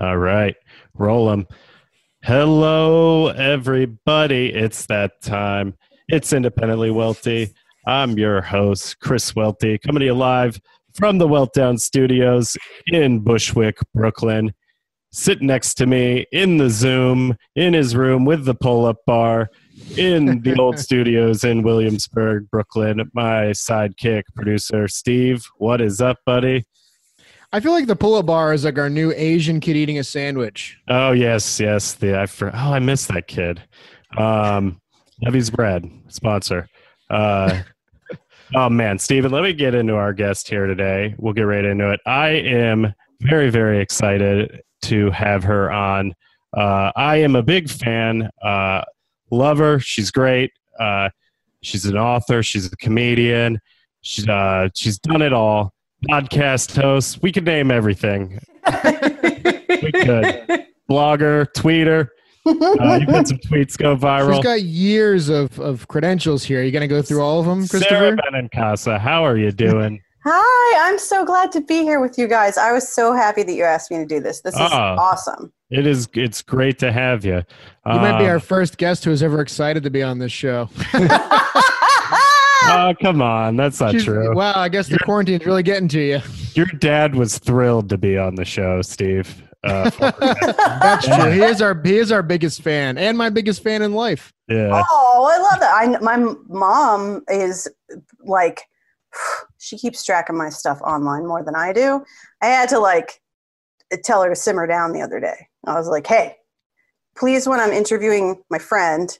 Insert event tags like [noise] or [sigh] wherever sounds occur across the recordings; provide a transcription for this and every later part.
All right, roll them. Hello, everybody. It's that time. It's Independently Welty. I'm your host, Chris Welty, coming to you live from the Weltdown Studios in Bushwick, Brooklyn. Sitting next to me in the Zoom, in his room with the pull up bar, in the old [laughs] studios in Williamsburg, Brooklyn, my sidekick producer, Steve. What is up, buddy? I feel like the pull-up bar is like our new Asian kid eating a sandwich. Oh yes, yes. The I for, oh I miss that kid. Um, Levy's bread sponsor. Uh, [laughs] oh man, Stephen, let me get into our guest here today. We'll get right into it. I am very very excited to have her on. Uh, I am a big fan. Uh, love her. She's great. Uh, she's an author. She's a comedian. She's uh, she's done it all podcast host. We could name everything. we could. Blogger, tweeter. Uh, you had some tweets go viral. She's got years of, of credentials here. Are you going to go through all of them, Christopher? Sara Benincasa, how are you doing? Hi, I'm so glad to be here with you guys. I was so happy that you asked me to do this. This is Oh. awesome. It is. It's great to have you. You might be Um, our first guest who is ever excited to be on this show. [laughs] Oh, come on, that's not She's- true. Wow, I guess the quarantine's really getting to you. Your dad was thrilled to be on the show, Steve. Uh, [laughs] That's true. He is our he is our biggest fan and my biggest fan in life. yeah. oh, I love that. I my mom is like [sighs] she keeps track of my stuff online more than I do. I had to like tell her to simmer down the other day. I was like, "Hey, please when I'm interviewing my friend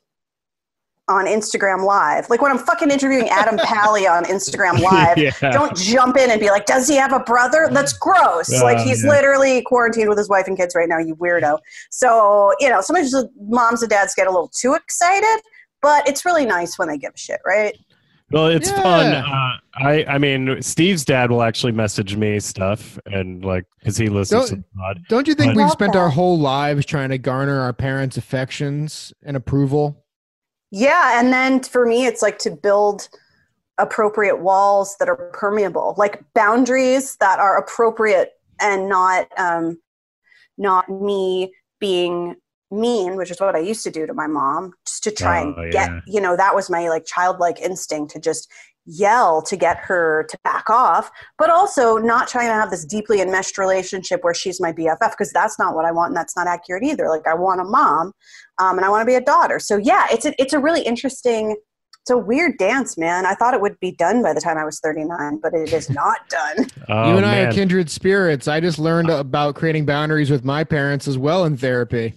on Instagram Live, like when I'm fucking interviewing Adam [laughs] Pally on Instagram Live, Yeah. don't jump in and be like, "Does he have a brother?" That's gross. like Oh, he's yeah. literally quarantined with his wife and kids right now. You weirdo. So you know, sometimes the moms and dads get a little too excited, but it's really nice when they give a shit, right? Well, it's Yeah. fun. Uh, I I mean, Steve's dad will actually message me stuff and like because he listens to Don't- the pod. Don't you think But- we've Love spent our whole lives trying to garner our parents' affections and approval? Yeah, and then for me, it's like to build appropriate walls that are permeable, like boundaries that are appropriate and not um, not me being mean, which is what I used to do to my mom, just to try Oh, and get yeah. you know that was my like childlike instinct to just yell to get her to back off, but also not trying to have this deeply enmeshed relationship where she's my BFF because that's not what I want and that's not accurate either. Like I want a mom um, and I want to be a daughter. So yeah, it's a, it's a really interesting. It's a weird dance, man. I thought it would be done by the time I was 39, but it is not done. [laughs] Oh, you and I man. are kindred spirits. I just learned about creating boundaries with my parents as well in therapy.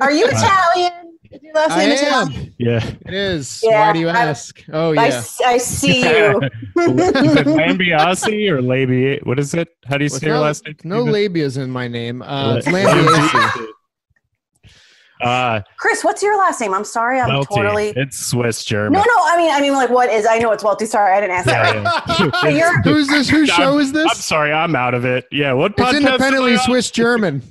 Are you [laughs] Italian? Is your last I name am. Italian? Yeah. It is. Yeah, Why do you I- ask? Oh I, yeah. s- I see [laughs] you. is it [laughs] Lambiasi or Labi? What is it? How do you Well, say your last name? no Steven? labias in my name. Uh, it's Lambiasi. [laughs] Uh, Chris, what's your last name? I'm sorry, I'm Welty. totally. It's Swiss German. No, no. I mean, I mean, like, what is? I know it's Welty. Sorry, I didn't ask that. Yeah, yeah. You're- Who's this? Whose show is this? I'm sorry, I'm out of it. Yeah, what It's independently am I on? Swiss German.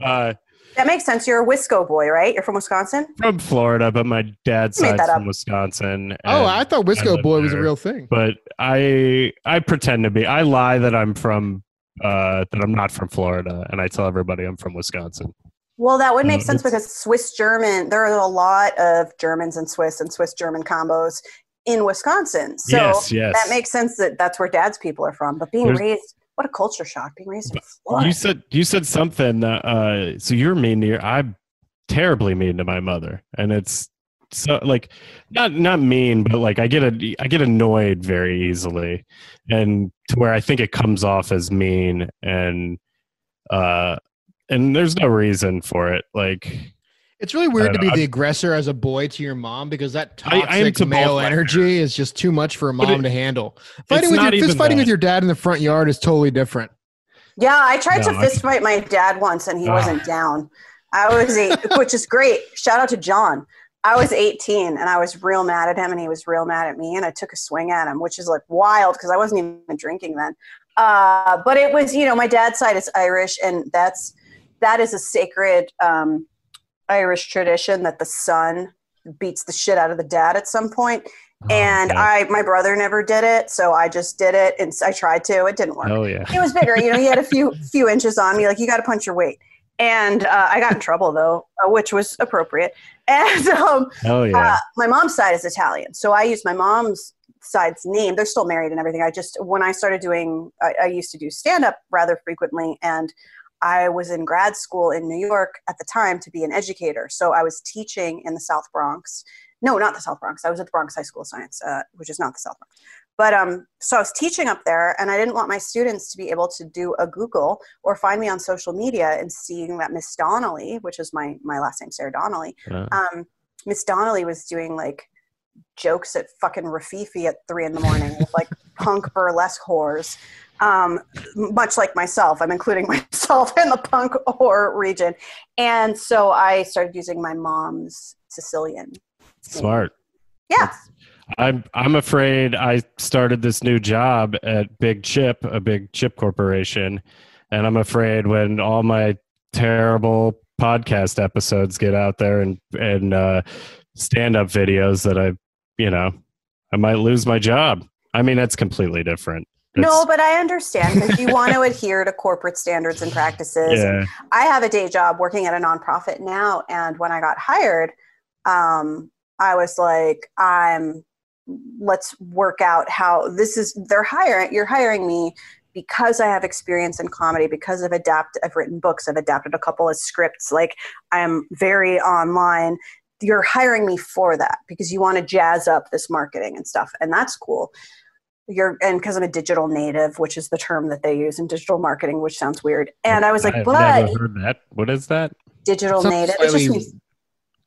Uh, That makes sense. You're a Wisco boy, right? You're from Wisconsin. from Florida, but my dad's Made side's from up. Wisconsin. Oh, I thought Wisco live Boy was a real thing. but I I pretend to be. I lie that I'm from uh, that I'm not from Florida, and I tell everybody I'm from Wisconsin. Well, that would make Uh, sense because Swiss German. There are a lot of Germans and Swiss and Swiss German combos in Wisconsin. So yes, yes. that makes sense that that's where Dad's people are from. But being There's- raised, what a culture shock! Being raised in Florida. You said you said something. Uh, so you're mean to your. I'm terribly mean to my mother, and it's so like not not mean, but like I get a I get annoyed very easily, and to where I think it comes off as mean, and uh, and there's no reason for it. Like It's really weird to be know. the aggressor as a boy to your mom because that I- toxic I am to male my energy is just too much for a mom it- to handle. Fighting with your fist fighting that. with your dad in the front yard is totally different. Yeah, I tried No, to I- fist fight my dad once and he Ah. wasn't down. I was eight, [laughs] which is great. Shout out to John. I was 18 and I was real mad at him and he was real mad at me and I took a swing at him, which is like wild because I wasn't even drinking then. Uh, but it was, you know, my dad's side is Irish and that's that is a sacred um, Irish tradition that the son beats the shit out of the dad at some point. and okay. I my brother never did it, so I just did it, and I tried to. It didn't work. Oh yeah. He was bigger, you know. He had a few [laughs] few inches on me. Like you got to punch your weight, and uh, I got in trouble though, uh, which was appropriate. [laughs] And um, Hell yeah. uh, my mom's side is Italian, so I use my mom's side's name. They're still married and everything. I just when I started doing, I, I used to do stand up rather frequently, and I was in grad school in New York at the time to be an educator. So I was teaching in the South Bronx. No, not the South Bronx. I was at the Bronx High School of Science, uh, which is not the South Bronx. But um, so I was teaching up there, and I didn't want my students to be able to do a Google or find me on social media and seeing that Miss Donnelly, which is my my last name, Sara Donnelly, um, Miss Donnelly was doing like jokes at fucking Rififi at three in the morning with like punk burlesque whores. Um, much like myself, I'm including [laughs] myself in the punk or region. And so I started using my mom's Sicilian. smart. Yeah. I'm I'm afraid I started this new job at Big Chip, a big chip corporation, and I'm afraid when all my terrible podcast episodes get out there and and uh, stand up videos that I, you know, I might lose my job. I mean, that's completely different. No, but I understand because you want to [laughs] adhere to corporate standards and practices. yeah, I have a day job working at a nonprofit now, and when I got hired, um, I was like, "I'm let's work out how this is." They're hiring. You're hiring me because I have experience in comedy. Because I've adapted. I've written books. I've adapted a couple of scripts. Like I'm very online. You're hiring me for that because you want to jazz up this marketing and stuff, and that's cool. You're and because I'm a digital native, which is the term that they use in digital marketing, which sounds weird. And I was like, I've but never heard that. What is that? digital Sounds native. It just slightly means,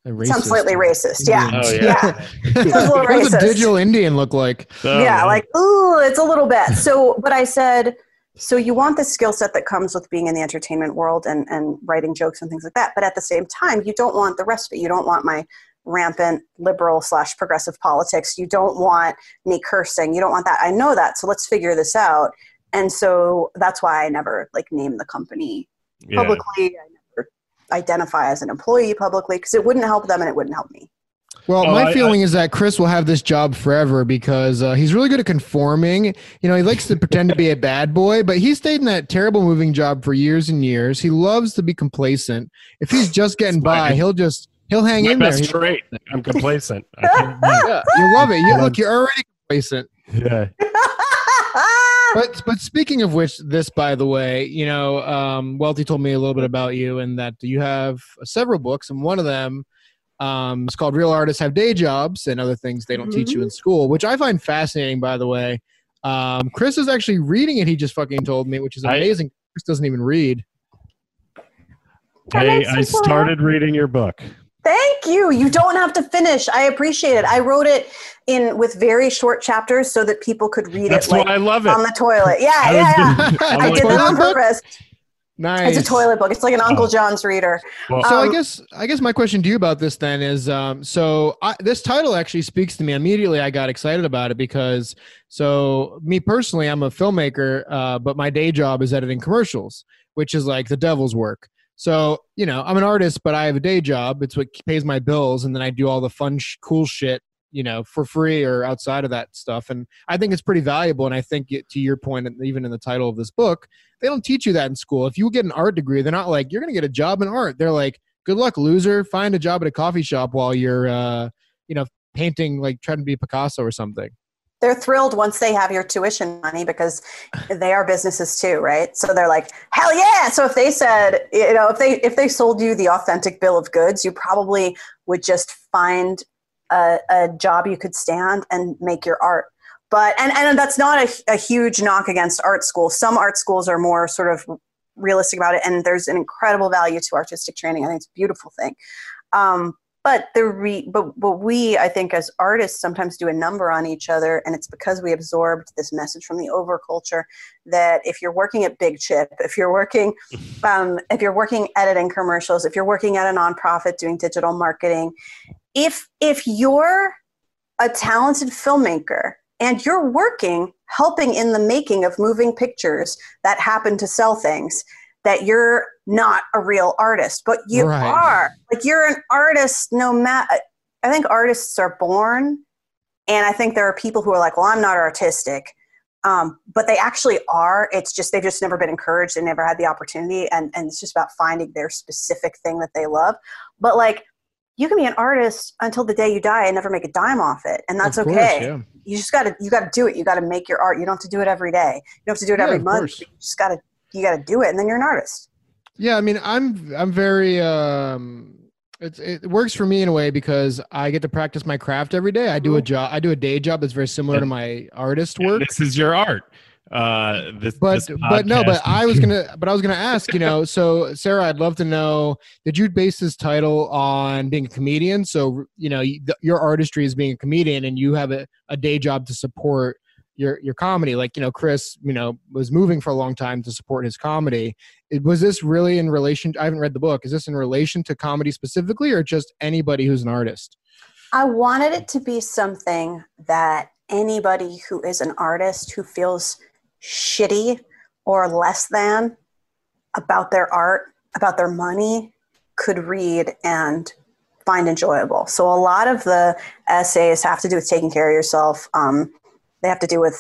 it sounds slightly racist. Yeah. Oh, yeah. yeah. [laughs] Sounds a What does a digital Indian look like? Oh, yeah, uh, like, ooh, it's a little bit. So, but I said, so you want the skill set that comes with being in the entertainment world and, and writing jokes and things like that. But at the same time, you don't want the rest of it. You don't want my rampant liberal slash progressive politics. You don't want me cursing. You don't want that. I know that. So let's figure this out. And so that's why I never like name the company Yeah. publicly. I never identify as an employee publicly because it wouldn't help them and it wouldn't help me. Well, Oh, my I- feeling is that Chris will have this job forever because uh, he's really good at conforming. You know, he likes to pretend to be a bad boy, but he stayed in that terrible moving job for years and years. He loves to be complacent. If he's just getting by, he'll just he'll hang my in there. best He- trait. I'm complacent. [laughs] I can't, yeah, you love it. You, look, you're already complacent. yeah. [laughs] But but speaking of which, this by the way, you know, um, Welty told me a little bit about you and that you have several books, and one of them um, is called "Real Artists Have Day Jobs" and other things they don't teach you in school, which I find fascinating. By the way, um, Chris is actually reading it. He just fucking told me, which is I- amazing. Chris doesn't even read. That Hey, makes I started reading your book. Thank you. You don't have to finish. I appreciate it. I wrote it in with very short chapters so that people could read That's it like why I love it. on the toilet. Yeah, I yeah, yeah. gonna- [laughs] I'm I like, did that on purpose. Nice. It's a toilet book. It's like an Uncle Oh. John's reader. well, So I Um, guess I guess my question to you about this then is um, so I, this title actually speaks to me immediately. I got excited about it because so me personally, I'm a filmmaker, uh, but my day job is editing commercials, which is like the devil's work. So you know, I'm an artist, but I have a day job. It's what pays my bills, and then I do all the fun, sh- cool shit, you know, for free or outside of that stuff. And I think it's pretty valuable. And I think it, to your point, even in the title of this book, they don't teach you that in school. If you get an art degree, they're not like you're going to get a job in art. They're like, good luck, loser. Find a job at a coffee shop while you're, uh, you know, painting, like trying to be Picasso or something. They're thrilled once they have your tuition money because they are businesses too, right? So they're like, hell yeah! So if they said, you know, if they if they sold you the authentic bill of goods, you probably would just find a, a job you could stand and make your art. But and and that's not a, a huge knock against art schools. Some art schools are more sort of realistic about it, and there's an incredible value to artistic training. I think it's a beautiful thing. Um, but the re, but but we I think as artists sometimes do a number on each other, and it's because we absorbed this message from the overculture that if you're working at Big Chip, if you're working, [laughs] um, if you're working editing commercials, if you're working at a nonprofit doing digital marketing, if if you're a talented filmmaker and you're working helping in the making of moving pictures that happen to sell things that you're not a real artist but you Right. are like you're an artist no matter i think artists are born And I think there are people who are like, well, I'm not artistic. Um, but they actually are. It's just they've just never been encouraged and never had the opportunity. And, and it's just about finding their specific thing that they love. But like, you can be an artist until the day you die and never make a dime off it. And that's course, okay. yeah. You just gotta you gotta do it. You gotta make your art. You don't have to do it every day. You don't have to do it Yeah, every month. You just gotta you gotta do it and then you're an artist. Yeah, I mean, I'm I'm very um it's it works for me in a way because I get to practice my craft every day. I do a Mhm. job I do a day job that's very similar to my artist work. This is your art. Uh, this, But this but no, but I was gonna [laughs] but I was gonna ask, you know, so Sara, I'd love to know, did you base this title on being a comedian? So you know, you, your artistry is being a comedian, and you have a, a day job to support your your comedy. Like you know, Chris, you know, was moving for a long time to support his comedy. It, was this really in relation? I haven't read the book. Is this in relation to comedy specifically, or just anybody who's an artist? I wanted it to be something that anybody who is an artist who feels shitty or less than about their art, about their money, could read and find enjoyable. So a lot of the essays have to do with taking care of yourself. Um, they have to do with,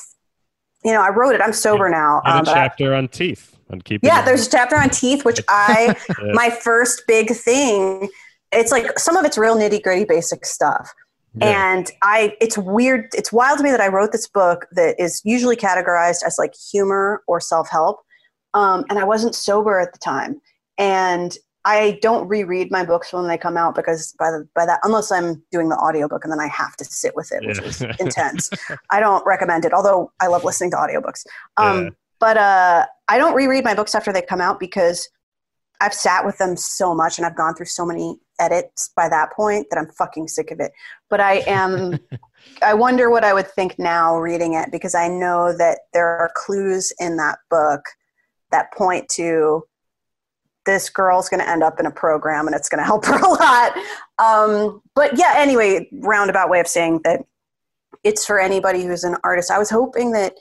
you know, I wrote it. I'm sober now. Um, a but I- chapter on teeth. On keeping. yeah, there's a chapter on teeth, which [laughs] I Yeah. my first big thing. It's like some of it's real nitty gritty basic stuff. Yeah. And I, it's weird. It's wild to me that I wrote this book that is usually categorized as like humor or self help. Um, and I wasn't sober at the time. And I don't reread my books when they come out because by the by that unless I'm doing the audiobook and then I have to sit with it, which Yeah. is [laughs] intense. I don't recommend it, although I love listening to audiobooks. Um, Yeah. But uh, I don't reread my books after they come out because I've sat with them so much and I've gone through so many edits by that point that I'm fucking sick of it. But I am, [laughs] I wonder what I would think now reading it because I know that there are clues in that book that point to this girl's going to end up in a program and it's going to help [laughs] her a lot. Um, but yeah, anyway, roundabout way of saying that it's for anybody who's an artist. I was hoping that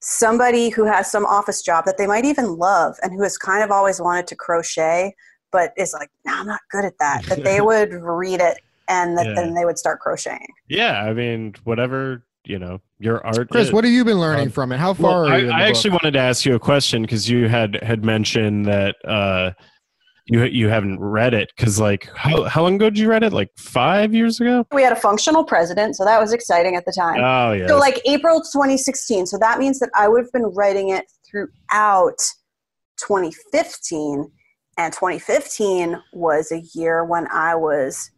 somebody who has some office job that they might even love and who has kind of always wanted to crochet but is like no i'm not good at that that they [laughs] would read it and that Yeah. then they would start crocheting yeah, I mean, whatever you know, your art. Chris, is. what have you been learning Um, from it? How Well, far are I, you? In the I book? actually wanted to ask you a question because you had had mentioned that uh, you you haven't read it because like how how long ago did you read it? Like five years ago? we had a functional president so that was exciting at the time Oh yeah. so like april 2016 so that means that i would have been writing it throughout 2015 and 2015 was a year when i was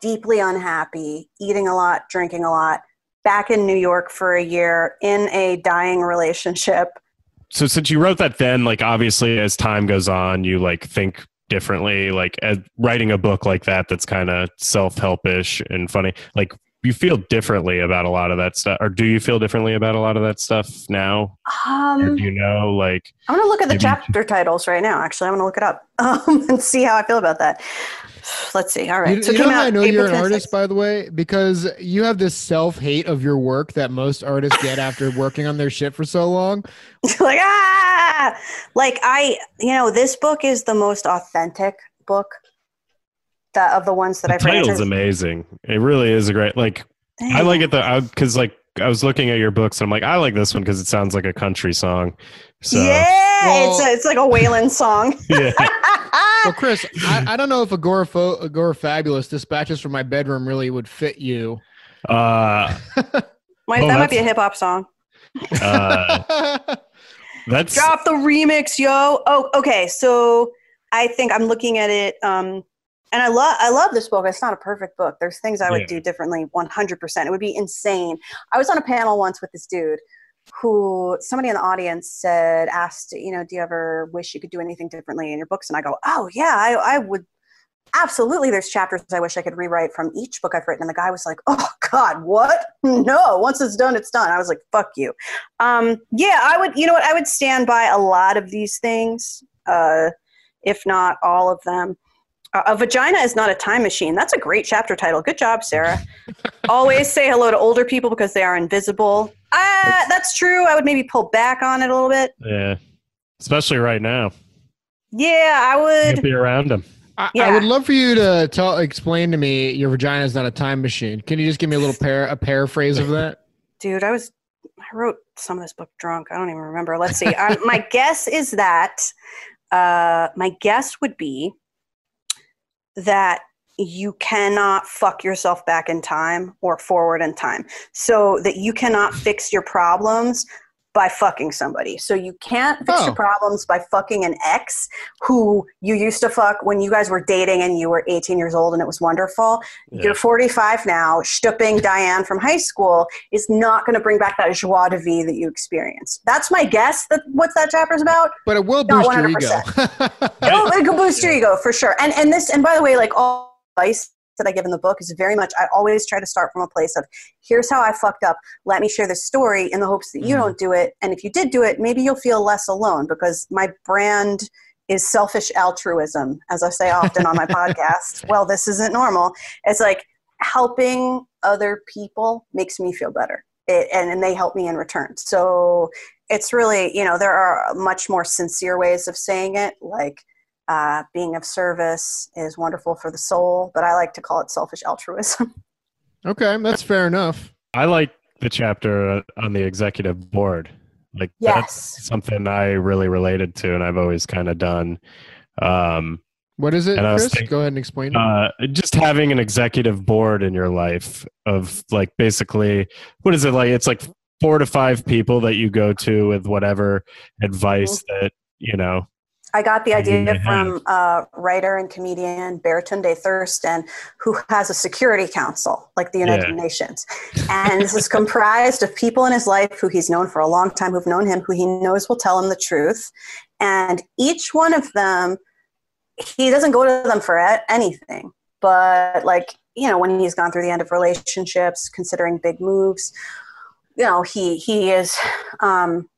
deeply unhappy eating a lot drinking a lot back in new york for a year in a dying relationship. So since you wrote that then like obviously as time goes on you like think differently like as writing a book like that that's kind of self-helpish and funny like you feel differently about a lot of that stuff or do you feel differently about a lot of that stuff now? Or um, do you know like i'm to look at the chapter titles right now actually. I'm to look it up [laughs] um, and see how i feel about that let's see. All right. You, so it you know how I know April you're an 26th. artist, by the way, because you have this self hate of your work that most artists get after [laughs] working on their shit for so long. [laughs] like ah! Like i you know this book is the most authentic book that of the ones that the i've title's written amazing. It really is a great like I like it though, because like I was looking at your books, and I'm like, I like this one because it sounds like a country song. So yeah Well- it's a, it's like a Waylon song [laughs] yeah, [laughs] Well, Chris, I, I don't know if Agorapho- Agorafabulous dispatches from my bedroom really would fit you. uh, might, Well, that might be a hip hop song uh, [laughs] that's drop the remix yo oh okay so i think i'm looking at it um and i love i love this book it's not a perfect book. There's things i would Yeah. do differently 100% it would be insane. I was on a panel once with this dude who somebody in the audience said asked you know do you ever wish you could do anything differently in your books? And i go oh yeah i, I would absolutely. There's chapters i wish i could rewrite from each book i've written and the guy was like oh [laughs] god what? No once it's done it's done. I was like fuck you. Um yeah i would you know what? I would stand by a lot of these things uh if not all of them a vagina is not a time machine. That's a great chapter title. Good job sara. [laughs] Always say hello to older people because they are invisible. Uh that's true. I would maybe pull back on it a little bit. Yeah, especially right now. yeah i Can't would be around them. I, I would love for you to tell, explain to me your vagina is not a time machine. Can you just give me a little par- a paraphrase of that? [laughs] dude i was i wrote some of this book drunk. I don't even remember. Let's see. Um, my [laughs] guess is that uh, my guess would be that you cannot fuck yourself back in time or forward in time. So that you cannot fix your problems by fucking somebody so you can't fix Oh. your problems by fucking an ex who you used to fuck when you guys were dating and you were 18 years old and it was wonderful Yeah. you're 45 now stooping [laughs] diane from high school is not going to bring back that joie de vie that you experienced that's my guess that what that chapter's about But it will Not boost your ego. 100%. [laughs] It can boost your ego for sure. And and this and by the way, like all advice that I give in the book is very much I always try to start from a place of here's how I fucked up. Let me share this story in the hopes that you Mhm. don't do it. And if you did do it, maybe you'll feel less alone because my brand is selfish altruism, as I say often on my [laughs] podcast. Well, this isn't normal. It's like helping other people makes me feel better. It, and, and they help me in return. So it's really, you know, there are much more sincere ways of saying it, like uh, being of service is wonderful for the soul, but I like to call it selfish altruism. [laughs] okay, that's fair enough. I like the chapter on the executive board. Like Yes. that's something I really related to, and I've always kind of done. Um, What is it, And I was Chris? thinking- Go ahead and explain. uh, just having an executive board in your life of like basically what is it like? It's like four to five people that you go to with whatever advice that you know. I got the idea from uh, writer and comedian Baratunde Thurston, who has a security council like the United Yeah. Nations. And this is comprised of people in his life who he's known for a long time, who've known him, who he knows will tell him the truth. And each one of them, he doesn't go to them for anything, but like, you know, when he's gone through the end of relationships, considering big moves, you know, he, he is, um,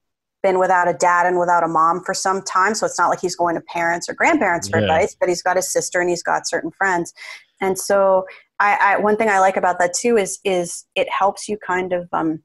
been without a dad and without a mom for some time. So it's not like he's going to parents or grandparents for Yeah. advice, but he's got his sister and he's got certain friends. And so I, I one thing I like about that too is is it helps you kind of um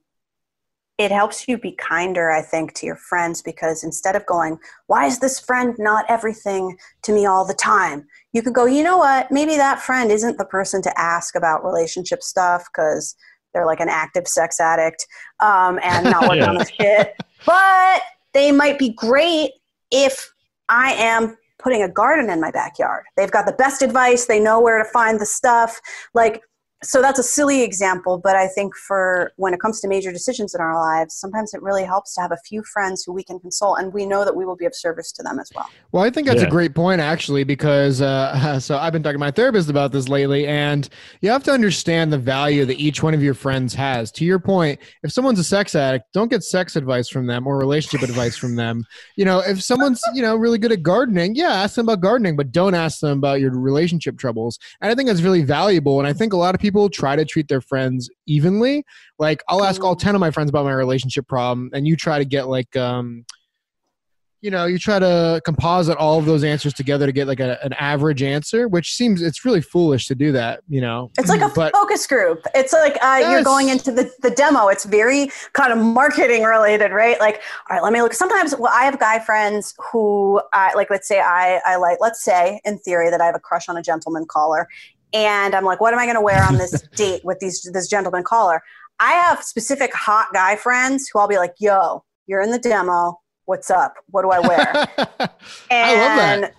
it helps you be kinder, I think, to your friends because instead of going, why is this friend not everything to me all the time? You could go, you know what? Maybe that friend isn't the person to ask about relationship stuff because they're like an active sex addict um, and not working on the shit. But they might be great if I am putting a garden in my backyard. They've got the best advice. They know where to find the stuff. Like, so that's a silly example, but I think for when it comes to major decisions in our lives, sometimes it really helps to have a few friends who we can consult, and we know that we will be of service to them as well. Well, I think that's a great point, actually, because uh, [laughs] so I've been talking to my therapist about this lately, and you have to understand the value that each one of your friends has. To your point, if someone's a sex addict, don't get sex advice from them or relationship advice from them. You know, if someone's you know really good at gardening, yeah, ask them about gardening, but don't ask them about your relationship troubles. And I think that's really valuable. And I think a lot of people try to treat their friends evenly. Like I'll ask all ten of my friends about my relationship problem, and you try to get like um you know you try to composite all of those answers together to get like a, an average answer which seems it's really foolish to do that you know It's like a but focus group. It's like uh, you're going into the, the demo. It's very kind of marketing related, right? Like, all right, let me look. Sometimes, well, I have guy friends who, I like, let's say I, I like, let's say in theory that I have a crush on a gentleman caller. And I'm like, what am I going to wear on this [laughs] date with these this gentleman caller? I have specific hot guy friends who I'll be like, yo, you're in the demo. What's up? What do I wear? [laughs] I love that.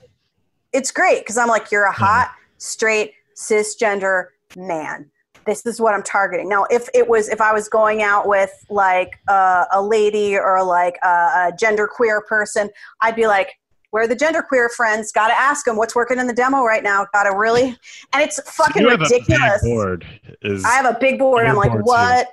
It's great because I'm like, you're a hot, straight, cisgender man. This is what I'm targeting. Now, if it was, if I was going out with like uh, a lady or like a, a gender queer person, I'd be like, where the gender queer friends? Got to ask them what's working in the demo right now. Got to really, and it's fucking you have a big ridiculous. board. Is I have a big board. I'm like, too. what?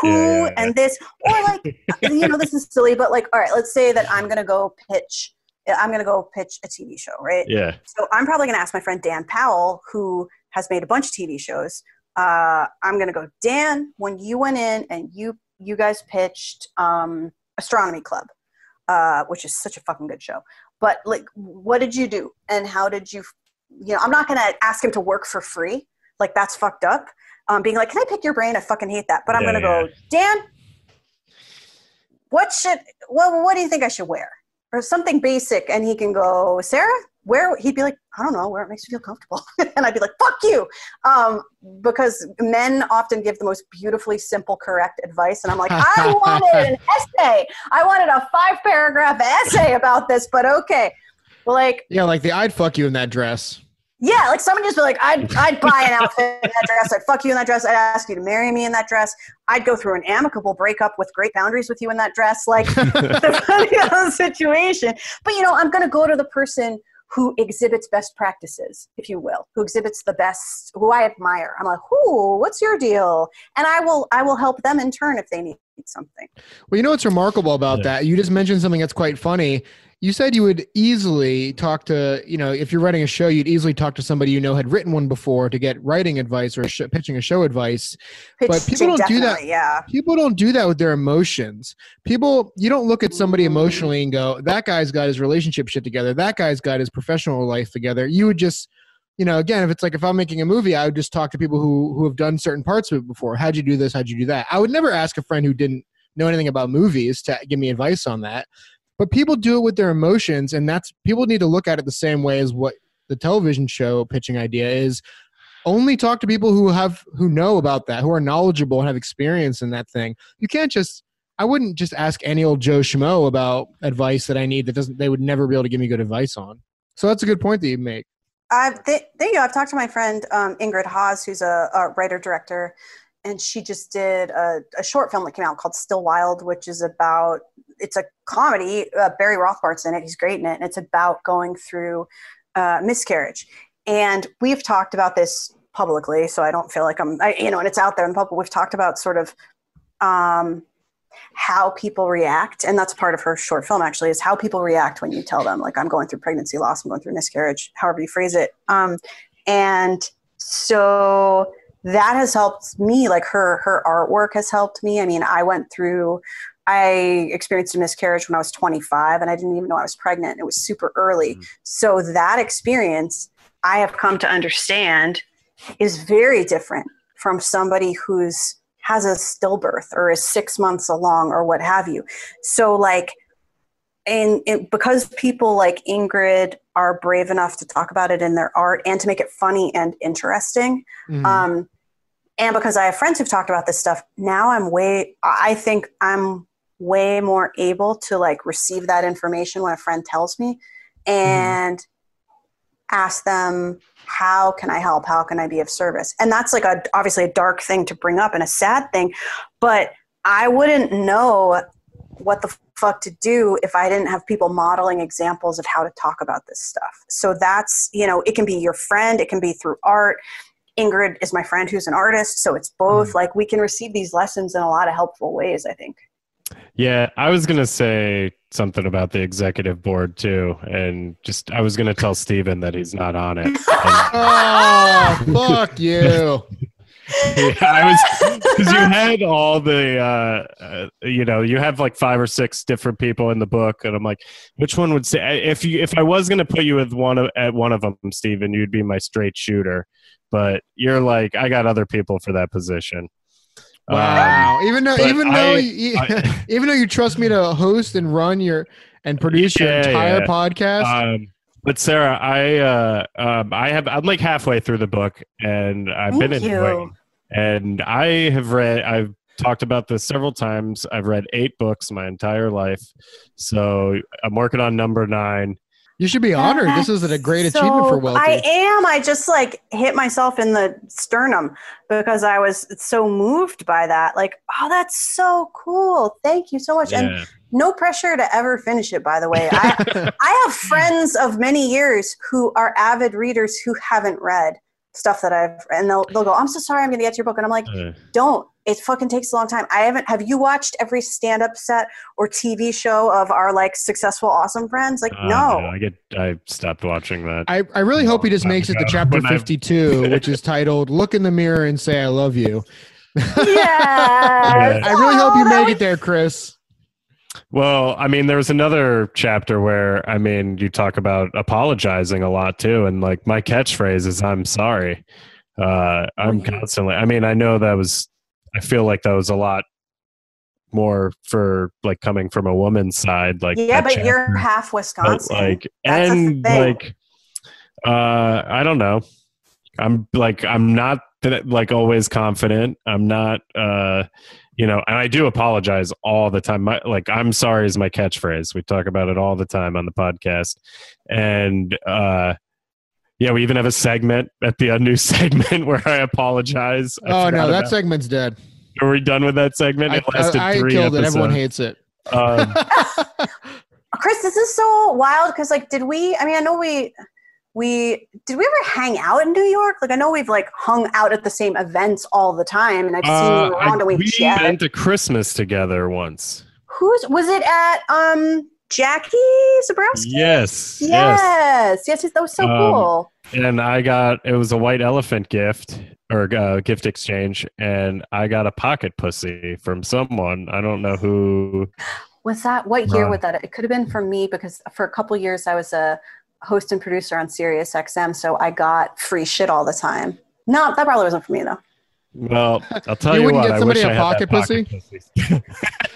Who Yeah, yeah, and this? Or like, [laughs] you know, this is silly, but like, all right, let's say that I'm gonna go pitch. I'm gonna go pitch a TV show, right? yeah, So I'm probably gonna ask my friend Dan Powell, who has made a bunch of TV shows. Uh, I'm gonna go, Dan. When you went in and you you guys pitched um, Astronomy Club, uh, which is such a fucking good show. But like, what did you do, and how did you? You know, I'm not gonna ask him to work for free. Like that's fucked up. Um, being like, can I pick your brain? I fucking hate that. But I'm Yeah, gonna go, Dan. What should? What What do you think I should wear? Or something basic, and he can go, Sara. Where he'd be like, I don't know, where it makes you feel comfortable. [laughs] and I'd be like, fuck you. Um, because men often give the most beautifully simple, correct advice. And I'm like, I [laughs] wanted an essay. I wanted a five paragraph essay about this, but okay. Well, like, Yeah, like the I'd fuck you in that dress. yeah, like someone just be like, I'd, I'd buy an outfit in that dress. I'd fuck you in that dress. I'd ask you to marry me in that dress. I'd go through an amicable breakup with great boundaries with you in that dress. Like, [laughs] the situation. But, you know, I'm going to go to the person who exhibits best practices, if you will, who exhibits the best, who I admire. I'm like, who, what's your deal? And I will, I will help them in turn if they need something. Well, you know what's remarkable about Yeah. that? You just mentioned something that's quite funny. You said you would easily talk to, you know, if you're writing a show, you'd easily talk to somebody you know had written one before to get writing advice or sh- pitching a show advice. But people don't do that. Yeah. People don't do that with their emotions. People, you don't look at somebody emotionally and go, that guy's got his relationship shit together. That guy's got his professional life together. You would just, you know, again, if it's like if I'm making a movie, I would just talk to people who who have done certain parts of it before. How'd you do this? How'd you do that? I would never ask a friend who didn't know anything about movies to give me advice on that. But people do it with their emotions, and that's people need to look at it the same way as what the television show pitching idea is. Only talk to people who have who know about that, who are knowledgeable and have experience in that thing. You can't just I wouldn't just ask any old Joe Schmo about advice that I need that doesn't they would never be able to give me good advice on. So that's a good point that you make. I've th- thank you. I've talked to my friend um, Ingrid Haas, who's a, a writer director, and she just did a, a short film that came out called Still Wild, which is about it's a comedy. Uh, Barry Rothbart's in it; he's great in it, and it's about going through uh, miscarriage. And we've talked about this publicly, so I don't feel like I'm, I, you know, and it's out there in public. We've talked about sort of um, how people react, and that's part of her short film. Actually, is how people react when you tell them, like, I'm going through pregnancy loss, I'm going through miscarriage, however you phrase it. Um, and so that has helped me. Like her, her artwork has helped me. I mean, I went through. I experienced a miscarriage when I was 25 and I didn't even know I was pregnant. It was super early. Mhm. So that experience I have come to understand is very different from somebody who's has a stillbirth or is six months along or what have you. So like and it, because people like Ingrid are brave enough to talk about it in their art and to make it funny and interesting, Mhm. um, and because I have friends who've talked about this stuff, now I'm way. I think I'm way more able to like receive that information when a friend tells me, and ask them how can I help? How can I be of service? And that's like a obviously a dark thing to bring up and a sad thing, but I wouldn't know what the fuck to do if I didn't have people modeling examples of how to talk about this stuff. So that's, you know, it can be your friend, it can be through art. Ingrid is my friend who's an artist, so it's both. Hmm. Like we can receive these lessons in a lot of helpful ways, I think. Yeah, I was gonna say something about the executive board too, and just I was gonna tell Steven that he's not on it. And- [laughs] oh, ah, fuck you. [laughs] [laughs] yeah, I was because you had all the uh, uh, you know you have like five or six different people in the book, and I'm like, which one would say if you if I was gonna put you with one of at one of them, Steven, you'd be my straight shooter, but you're like I got other people for that position. Um, Wow. even though but even though I- you, I- [laughs] even though you trust me to host and run your and produce your entire yeah. podcast, Um, but Sara, I uh, um, I have I'm like halfway through the book, and I've been Thank you. Enjoying. And I have read. I've talked about this several times. I've read eight books my entire life, so I'm working on number nine. you should be honored. This is a great achievement for So, Welty. I am. I just like hit myself in the sternum because I was so moved by that. Like, oh, that's so cool. Thank you so much. And no pressure to ever finish it, by the way. I, [laughs] I have friends of many years who are avid readers who haven't read stuff that I've, and they'll, they'll go, I'm so sorry, I'm going to get to your book. And I'm like, Uh, don't. It fucking takes a long time. I haven't, have you watched every stand up set or TV show of our like successful, awesome friends? Like, uh, no. I get. I stopped watching that. I, I really hope he just Long makes it to chapter when 52, [laughs] which is titled Look in the Mirror and Say I Love You. Yeah. [laughs] I really hope you make it there, Chris. Well, I mean, there was another chapter where I mean, you talk about apologizing a lot too, and like my catchphrase is "I'm sorry." Uh, I'm Mhm. constantly. I mean, I know that was. I feel like that was a lot more for like coming from a woman's side. Like yeah, but you're chapter. half But, Wisconsin. like That's and like Uh, I don't know. I'm like I'm not like always confident. I'm not. Uh, you know, and I do apologize all the time. My, like I'm sorry is my catchphrase. We talk about it all the time on the podcast, and uh, yeah, we even have a segment at the uh, new [laughs] segment where I apologize. I oh no, that about- segment's dead. Are we done with that segment? I, It lasted I- I three killed it. Everyone hates it. Um, [laughs] Chris, this is so wild because like, did we? I mean, I know we we did we ever hang out in New York? Like, I know we've like hung out at the same events all the time, and I've seen uh, you around I- and we've we chatted. went to Christmas together once. Who's was it at? Um, Jackie Zebrowski. Yes, yes. Yes, yes, that was so Um, cool. And I got it was a white elephant gift or uh, gift exchange, and I got a pocket pussy from someone. I don't know who. Was that what year uh, was that? It could have been for me because for a couple years I was a host and producer on Sirius XM, so I got free shit all the time. No, that probably wasn't for me though. Well, I'll tell You you, wouldn't what. get I somebody wish a I had pocket that pussy? pussy.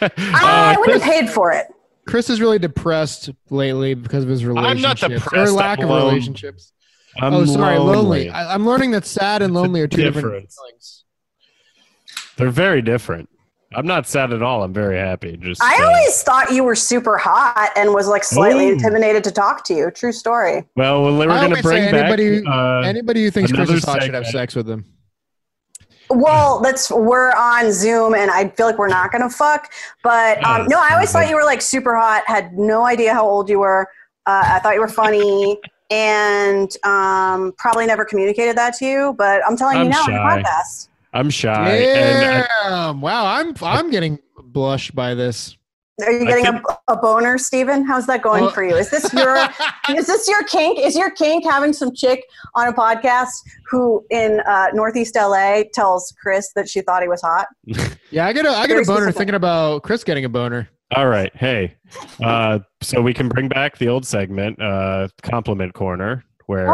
[laughs] I Uh, wouldn't have paid for it. Chris is really depressed lately because of his I'm relationships not or lack I'm of alone. relationships. I'm oh, sorry, lonely. lonely. I, I'm learning that sad and It's lonely are two different difference. feelings. They're very different. I'm not sad at all. I'm very happy. Just I uh, always thought you were super hot and was like slightly Ooh. intimidated to talk to you. True story. well, we're I going to always bring back. anybody- uh, Anybody who thinks Chris another is hot should have sex with him. Well, that's we're on Zoom, and I feel like we're not gonna fuck. But um, Oh, no, I always thought you were like super hot. Had no idea how old you were. Uh, I thought you were funny, [laughs] and um, probably never communicated that to you. But I'm telling you I'm now on the podcast. I'm shy. And I- Yeah. wow. I'm I'm getting blushed by this. Are you getting think- a, a boner, Steven? How's that going Well- for you? Is this your [laughs] is this your kink? Is your kink having some chick on a podcast who in uh, Northeast LA tells Chris that she thought he was hot? [laughs] Yeah, I get a I get Very a boner specific. thinking about Chris getting a boner. All right. Hey, uh, so we can bring back the old segment, uh, compliment corner, where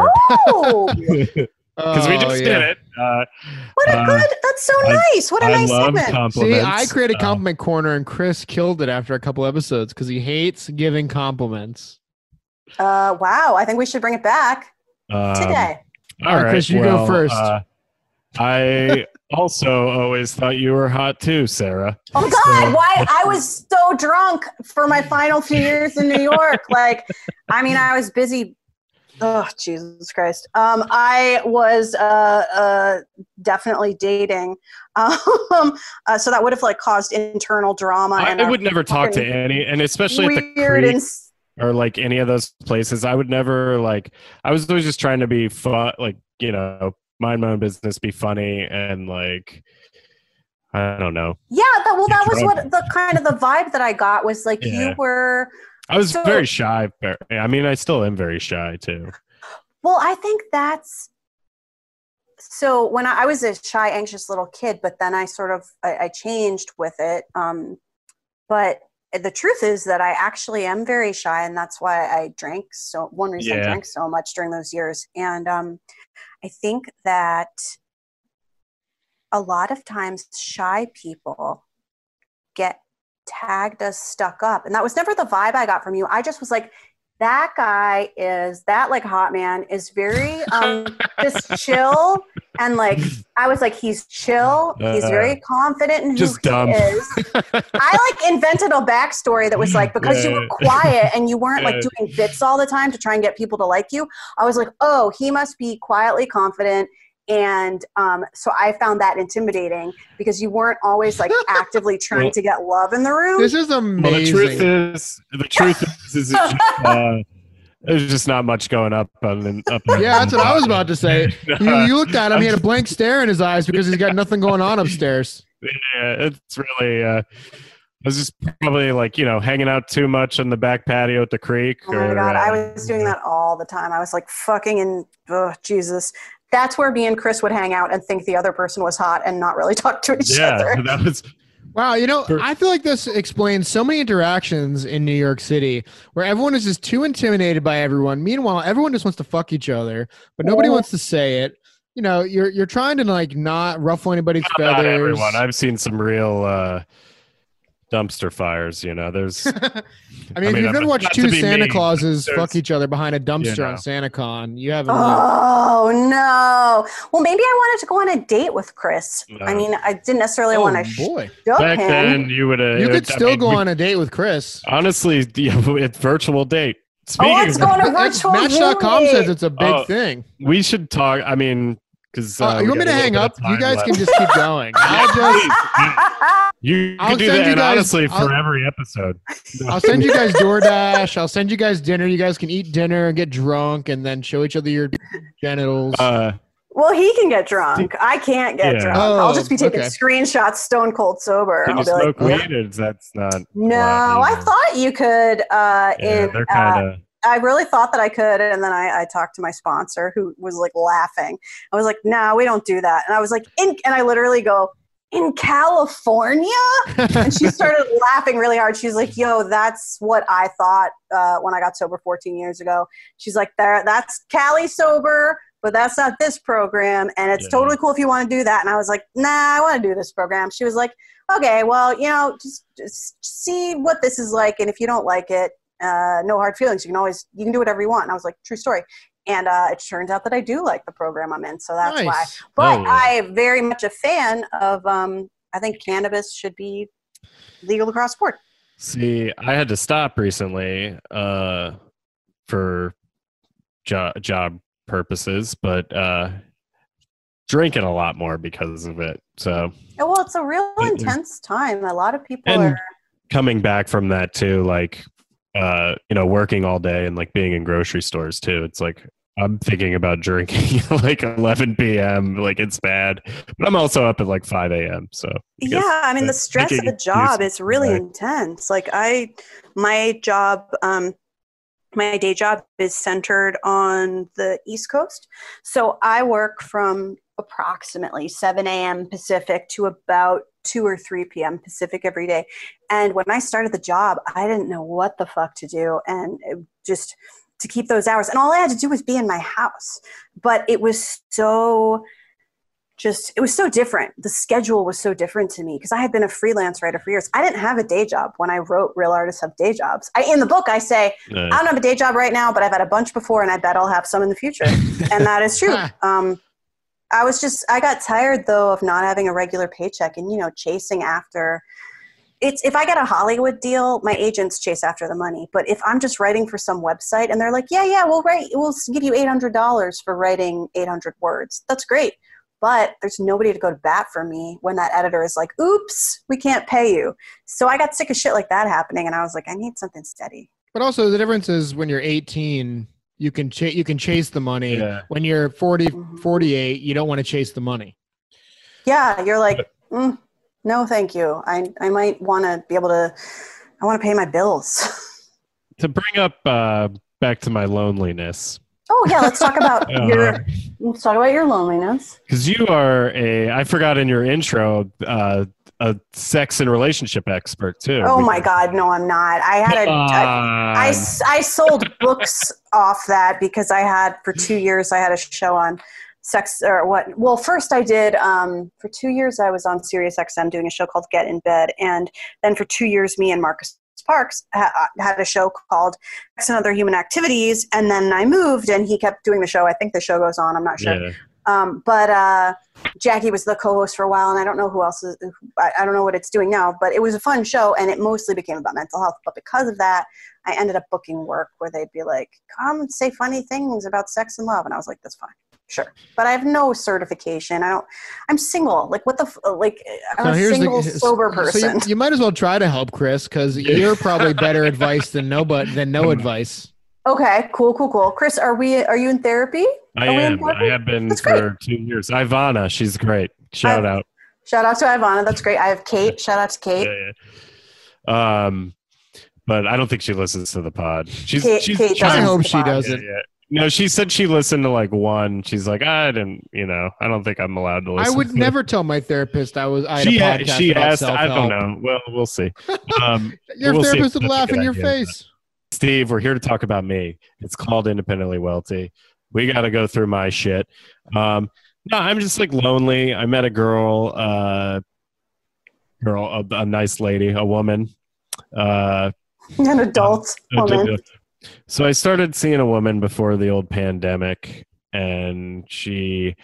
Oh, [laughs] because we Oh, just yeah. did it. Uh, what a Uh, good! That's so I- nice. What a I nice love segment. See. I created Uh, compliment corner and Chris killed it after a couple episodes because he hates giving compliments. Uh, wow, I think we should bring it back um, today. All All right, right, Chris, you go first. uh, I [laughs] also always thought you were hot too, Sara. Oh God, [laughs] why? I was so drunk for my final few years in New York. Like, I mean, I was busy. Oh Jesus Christ! Um, I was uh, uh, definitely dating, [laughs] um, uh, so that would have like caused internal drama. I, and I would never talk to any, and especially at the creek or like any of those places. I would never like. I was always just trying to be fun, like you know, mind my own business, be funny, and like I don't know. yeah. That, well, that was what the kind of the vibe that I got was like you were. I was So- very shy. I mean, I still am very shy too. Well, I think that's so when I, I was a shy, anxious little kid, but then I sort of I, I changed with it. Um, but the truth is that I actually am very shy, and that's why I drank so. One reason I drank so much during those years, and um, I think that a lot of times shy people get tagged as stuck up, and that was never the vibe I got from you. I just was like, that guy is that like hot man is very um [laughs] just chill. And like I was like he's chill. He's Uh, very confident in who just he dumb. is. I like invented a backstory that was like because you were quiet and you weren't like doing bits all the time to try and get people to like you I was like oh he must be quietly confident and um, so I found that intimidating because you weren't always like [laughs] actively trying Well- to get love in the room This is Well, the amazing. truth is, the truth is, is it's just, [laughs] uh, there's just not much going up on up. on yeah, that's what I was about to say. [laughs] You, you looked at him; he had a blank stare in his eyes because he's got nothing going on upstairs. Yeah, it's really. Uh, I was just probably like you know hanging out too much on the back patio at the creek. Oh my or, god, I uh, was doing that all the time. I was like fucking and oh Jesus. That's where me and Chris would hang out and think the other person was hot and not really [laughs] talk to each Yeah, other. that was. Wow, you know, I feel like this explains so many interactions in New York City where everyone is just too intimidated by everyone. Meanwhile, everyone just wants to fuck each other, but nobody Yeah. wants to say it. You know, you're you're trying to like not ruffle anybody's Not feathers. everyone. I've seen some real. Uh, dumpster fires. You know, there's [laughs] I mean, I if you've I'm- ever watched not to two be Santa mean, Clauses fuck each other behind a dumpster know. on SantaCon, you haven't. Oh no! Well, maybe I wanted to go on a date with Chris. I mean, I didn't necessarily oh want to boy, show back him. then you would have. you could still go on a date with Chris. Honestly, [laughs] yeah, it's virtual date. Oh, Speaking let's of, go on a virtual Match.com says it's a big Oh, thing. we should talk. I mean, because Uh, you want me to hang up? You guys can just keep going. [laughs] I'll just. You I'll do send that you guys- honestly for I'll- every episode. [laughs] I'll send you guys DoorDash. I'll send you guys dinner. You guys can eat dinner and get drunk, and then show each other your genitals. Uh, well, he can get drunk. I can't get Yeah. drunk. Oh, I'll just be taking okay. screenshots, stone cold sober. can I'll you be like, smoke "Yep." weed? Or that's not. No, I thought you could. Uh, Yeah, in, they're uh, kind of. I really thought that I could, and then I, I talked to my sponsor, who was like laughing. I was like, "No, we don't do that." And I was like, "In," and I literally go, "In California?" And she started [laughs] laughing really hard. She's like, "Yo, that's what I thought uh, when I got sober 14 years ago." She's like, "There, that's Cali sober." But that's not this program, and it's Yeah. totally cool if you want to do that. And I was like, "Nah, I want to do this program." She was like, "Okay, well, you know, just, just see what this is like, and if you don't like it, uh, no hard feelings. You can always you can do whatever you want. And I was like, true story. And uh, it turns out that I do like the program I'm in, so that's why. But Oh. I'm very much a fan of. Um, I think cannabis should be legal across the board. See, I had to stop recently uh, for jo- job purposes, but uh, drinking a lot more because of it. So Yeah, well, it's a real intense time. A lot of people And- are. coming back from that too, like uh, you know, working all day and like being in grocery stores too. It's like I'm thinking about [laughs] drinking like 11 p.m. Like it's bad, but I'm also up at like 5 a.m. So I Yeah, I mean the stress of the job is really intense. Like I, my job, um, my day job is centered on the East Coast, so I work from approximately 7 a.m. Pacific to about 2 or 3 p.m. Pacific every day. And when I started the job, I didn't know what the fuck to do, and just to keep those hours. And all I had to do was be in my house, but it was so just it was so different. The schedule was so different to me because i had been a freelance writer for years. I didn't have a day job when i wrote real artists have day jobs. I, in the book i say i don't have a day job right now but i've had a bunch before and i bet i'll have some in the future. [laughs] And that is true. Um, i was just i got tired though of not having a regular paycheck and you know chasing after it's if i get a hollywood deal my agents chase after the money. But if i'm just writing for some website and they're like yeah yeah we'll write we'll give you $800 for writing 800 words that's great but there's nobody to go to bat for me when that editor is like oops we can't pay you so i got sick of shit like that happening and i was like i need something steady But also, the difference is when you're 18, you can cha- you can chase the money. Yeah. When you're 40, Mhm. 48, you don't want to chase the money. yeah you're like mm, no thank you i, I might want to be able to i want to pay my bills [laughs] to bring up uh, back to my loneliness oh yeah let's talk about [laughs] your let's talk about your loneliness. Because you are a i forgot in your intro uh, a sex and relationship expert too. Oh my god no i'm not. I had a I, I, I sold books [laughs] off that because I had for two years I had a show on sex or what well first I did um, for two years I was on Sirius XM doing a show called Get in Bed and then for two years me and Marcus Parks ha- had a show called Sex and Other Human Activities and then I moved and he kept doing the show I think the show goes on I'm not sure yeah. um, but uh, Jackie was the co-host for a while, and I don't know who else is. I, I don't know what it's doing now, but it was a fun show, and it mostly became about mental health. But because of that, I ended up booking work where they'd be like, "Come and say funny things about sex and love," and I was like, "That's fine, sure." But I have no certification. I don't. I'm single. Like what the f- like? I'm a single sober person. So you, you might as well try to help Chris because you're probably better [laughs] advice than nobody than no advice. okay, cool, cool, cool. Chris, are we? Are you in therapy? i Are we in am i have been That's for two years ivana she's great shout I- out Shout out to Ivana. That's great. I have Kate. Shout out to Kate. yeah, yeah. um but i don't think she listens to the pod she's Kate- she's Kate I hope she to the pod. doesn't. Yeah, yeah. No, she said she listened to like one. She's like, I didn't, you know, I don't think I'm allowed to listen. I would to never tell my therapist I was. I had She, a a- podcast she about asked, I don't know. Well, we'll see. [laughs] Um, Your We'll see therapist would laugh in your idea, face. Steve, we're here to talk about me. It's called Independently Wealthy. We got to go through my shit. Um, no, I'm just like lonely. I met a girl uh, girl, a, a nice lady, a woman. Uh, An adult woman. So I started seeing a woman before the old pandemic, and she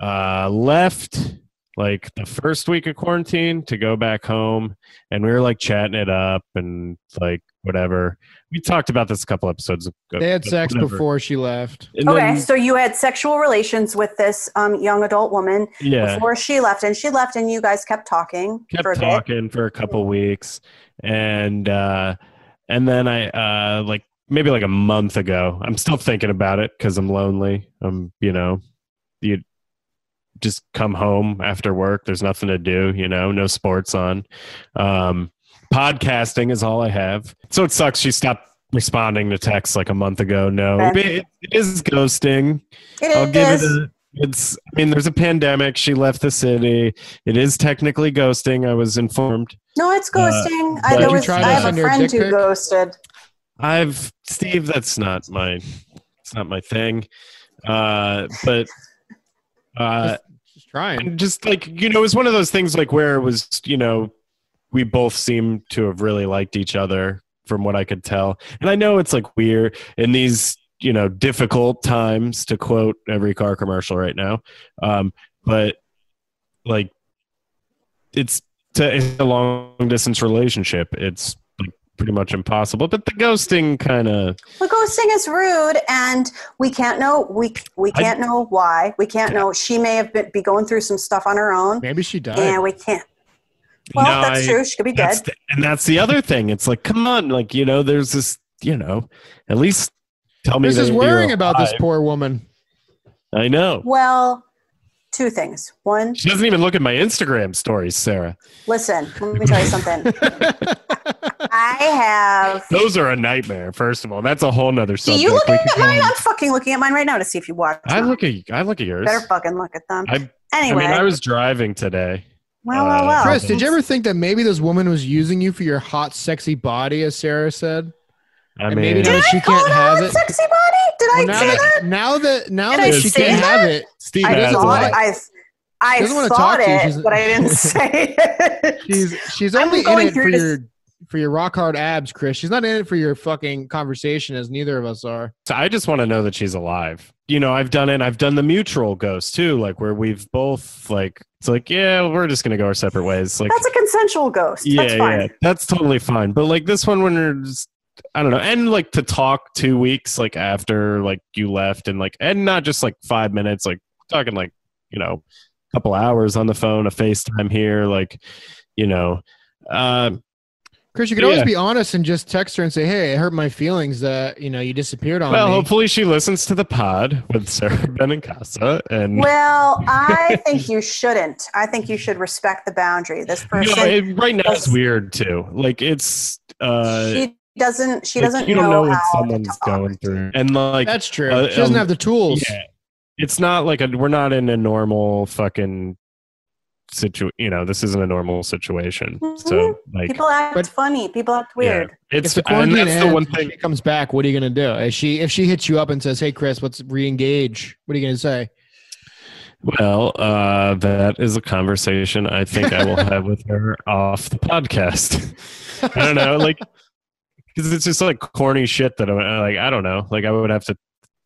uh, left like the first week of quarantine to go back home, and we were like chatting it up and like whatever. We talked about this a couple episodes ago. They had sex whatever. before she left. And Okay, then- so you had sexual relations with this um, young adult woman yeah. before she left, and she left, and you guys kept talking for a kept bit. talking for a couple weeks and uh and then i uh like maybe like a month ago i'm still thinking about it because i'm lonely. I'm you know you just come home after work. There's nothing to do you know no sports on. Um podcasting is all i have. So it sucks she stopped responding to texts like a month ago. No it, it is ghosting. It I'll give it a. It's. I mean, there's a pandemic. She left the city. It is technically ghosting. I was informed. no, it's ghosting. I, there Did you was, try I to have send a her a friend who pic? ghosted. I've Steve. That's not my. It's not my thing. Uh, but. [laughs] Uh, Just trying. just like you know, it was one of those things like where it was you know, we both seemed to have really liked each other from what I could tell. And I know it's like weird in these you know difficult times to quote every car commercial right now, um, but like it's to it's a long distance relationship. It's like pretty much impossible. But the ghosting kind of Well, ghosting is rude, and we can't know. We we can't know why. We can't know. She may have been, be going through some stuff on her own, Maybe she died. and we can't. Well, No, that's I- true. She could be dead. the, and that's the other thing. It's like come on, like you know, there's this you know, at least tell me This is worrying you're about this poor woman. I know. Well, two things. One, She doesn't even look at my Instagram stories, Sara. listen. Let me tell you something. [laughs] I have. Those are a nightmare. First of all, that's a whole nother Do subject. you look at mine? I'm fucking looking at mine right now to see if you watch. I look at I look at yours. Better fucking look at them. I, anyway, I mean, I was driving today. well, uh, well, well. Chris, did you ever think that maybe this woman was using you for your hot, sexy body, as Sara said? I mean, maybe Did now I she call can't it a have it. sexy body? Did I Well, now say that, that? now that now Did that I she can't that? have it, Steve I has doesn't want I, I thought talk it, but I didn't [laughs] say it. she's she's only in it for this- your for your rock hard abs, Chris. She's not in it for your fucking conversation, as neither of us are. So I just want to know that she's alive. You know, I've done it. I've done the mutual ghost too, like where we've both like it's like, yeah, we're just gonna go our separate ways. Like, That's a consensual ghost. yeah, That's fine. yeah, that's totally fine. But like this one, when there's, I don't know, and like to talk two weeks like after like you left, and like, and not just like five minutes, like talking like you know, a couple hours on the phone, a FaceTime here, like, you know, uh, Chris, you could Yeah. always be honest and just text her and say, "Hey, it hurt my feelings that you know you disappeared on well, me." hopefully she listens to the pod with Sara [laughs] Benincasa and. Well, [laughs] I think you shouldn't. I think you should respect the boundary. This person, know, it, right now it's does- weird too. Like it's uh she doesn't. She like, doesn't you don't know, know, what how someone's going through. And like That's true. uh, she doesn't um, have the tools. yeah. It's not like a we're not in a normal fucking situation you know, this isn't a normal situation. So like People act But- funny. People act weird. yeah. If It's the and quarantine that's ends, the one thing she comes back, what are you gonna do? If she if she hits you up and says, "Hey, Chris, let's re-engage," what are you gonna say? Well, uh, that is a conversation I think I will have with her [laughs] off the podcast. I don't know, like, because it's just like corny shit that I uh, like. I don't know, like I would have to,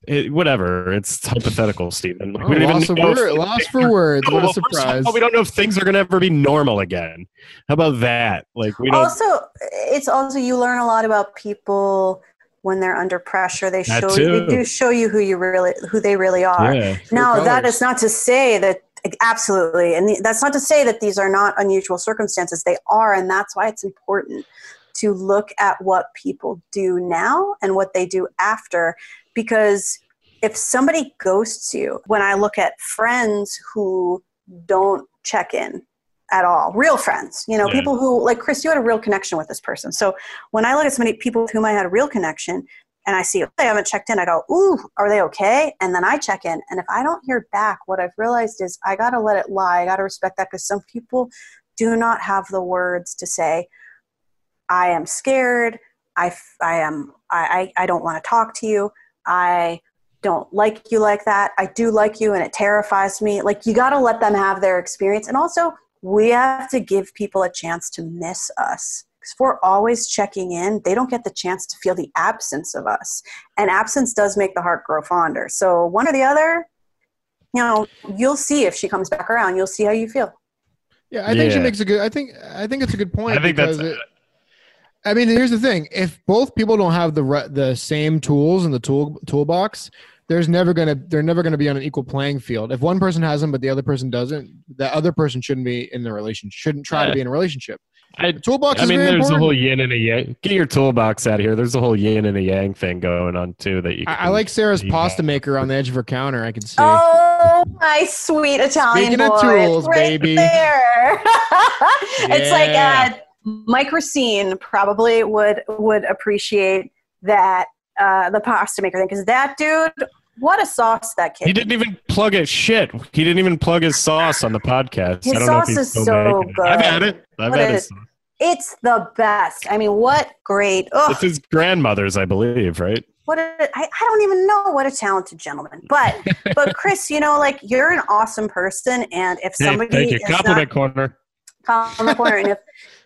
it, whatever. It's hypothetical, Stephen. Like, Oh, lost, of know word, lost for words. No, What a well, first of surprise! all, we don't know if things are going to ever be normal again. How about that? Like, we don't. Also, it's also you learn a lot about people when they're under pressure. They That show you, too. they do show you who you really who they really are. yeah. Now, that colors. is not to say that absolutely, and the- that's not to say that these are not unusual circumstances. They are, and that's why it's important to look at what people do now and what they do after. Because if somebody ghosts you, when I look at friends who don't check in at all, real friends, you know, Yeah. people who, like Chris, you had a real connection with this person. So when I look at so many people with whom I had a real connection, and I see oh, they haven't checked in, I go, ooh, are they okay? And then I check in. And if I don't hear back, what I've realized is I got to let it lie. I got to respect that because some people do not have the words to say, I am scared. I, f- I am, I, I, I don't want to talk to you. I don't like you like that. I do like you and it terrifies me. Like you got to let them have their experience. And also we have to give people a chance to miss us. Because if we're always checking in, they don't get the chance to feel the absence of us. And absence does make the heart grow fonder. So one or the other, you know, you'll see if she comes back around. You'll see how you feel. Yeah, I think she makes a good. I think I think it's a good point. I think that's because it- I mean, here's the thing: if both people don't have the re- the same tools in the tool toolbox, there's never gonna they're never gonna be on an equal playing field. If one person has them but the other person doesn't, the other person shouldn't be in the relationship. Shouldn't try to be in a relationship. I, The toolbox I is mean, there's important. a whole yin and a yang. Get your toolbox out of here. There's a whole yin and a yang thing going on too. That you. I, I like Sara's Yeah. pasta maker on the edge of her counter. I can see. Oh, my sweet Italian Speaking boy. of tools, It's right baby. There. [laughs] It's like uh, Yeah. Mike Racine probably would would appreciate that uh, the pasta maker thing because that dude, what a sauce that kid. He didn't even plug his shit. He didn't even plug his sauce on the podcast. His I don't know if sauce he's is so it. I've good. had it. I've What had sauce. It's the best. I mean, what great. Ugh, It's his grandmother's, I believe, right? what a, I, I don't even know what a talented gentleman. But [laughs] but Chris, you know, like you're an awesome person, and if Hey, somebody thank you. is not Compliment corner. the corner. and if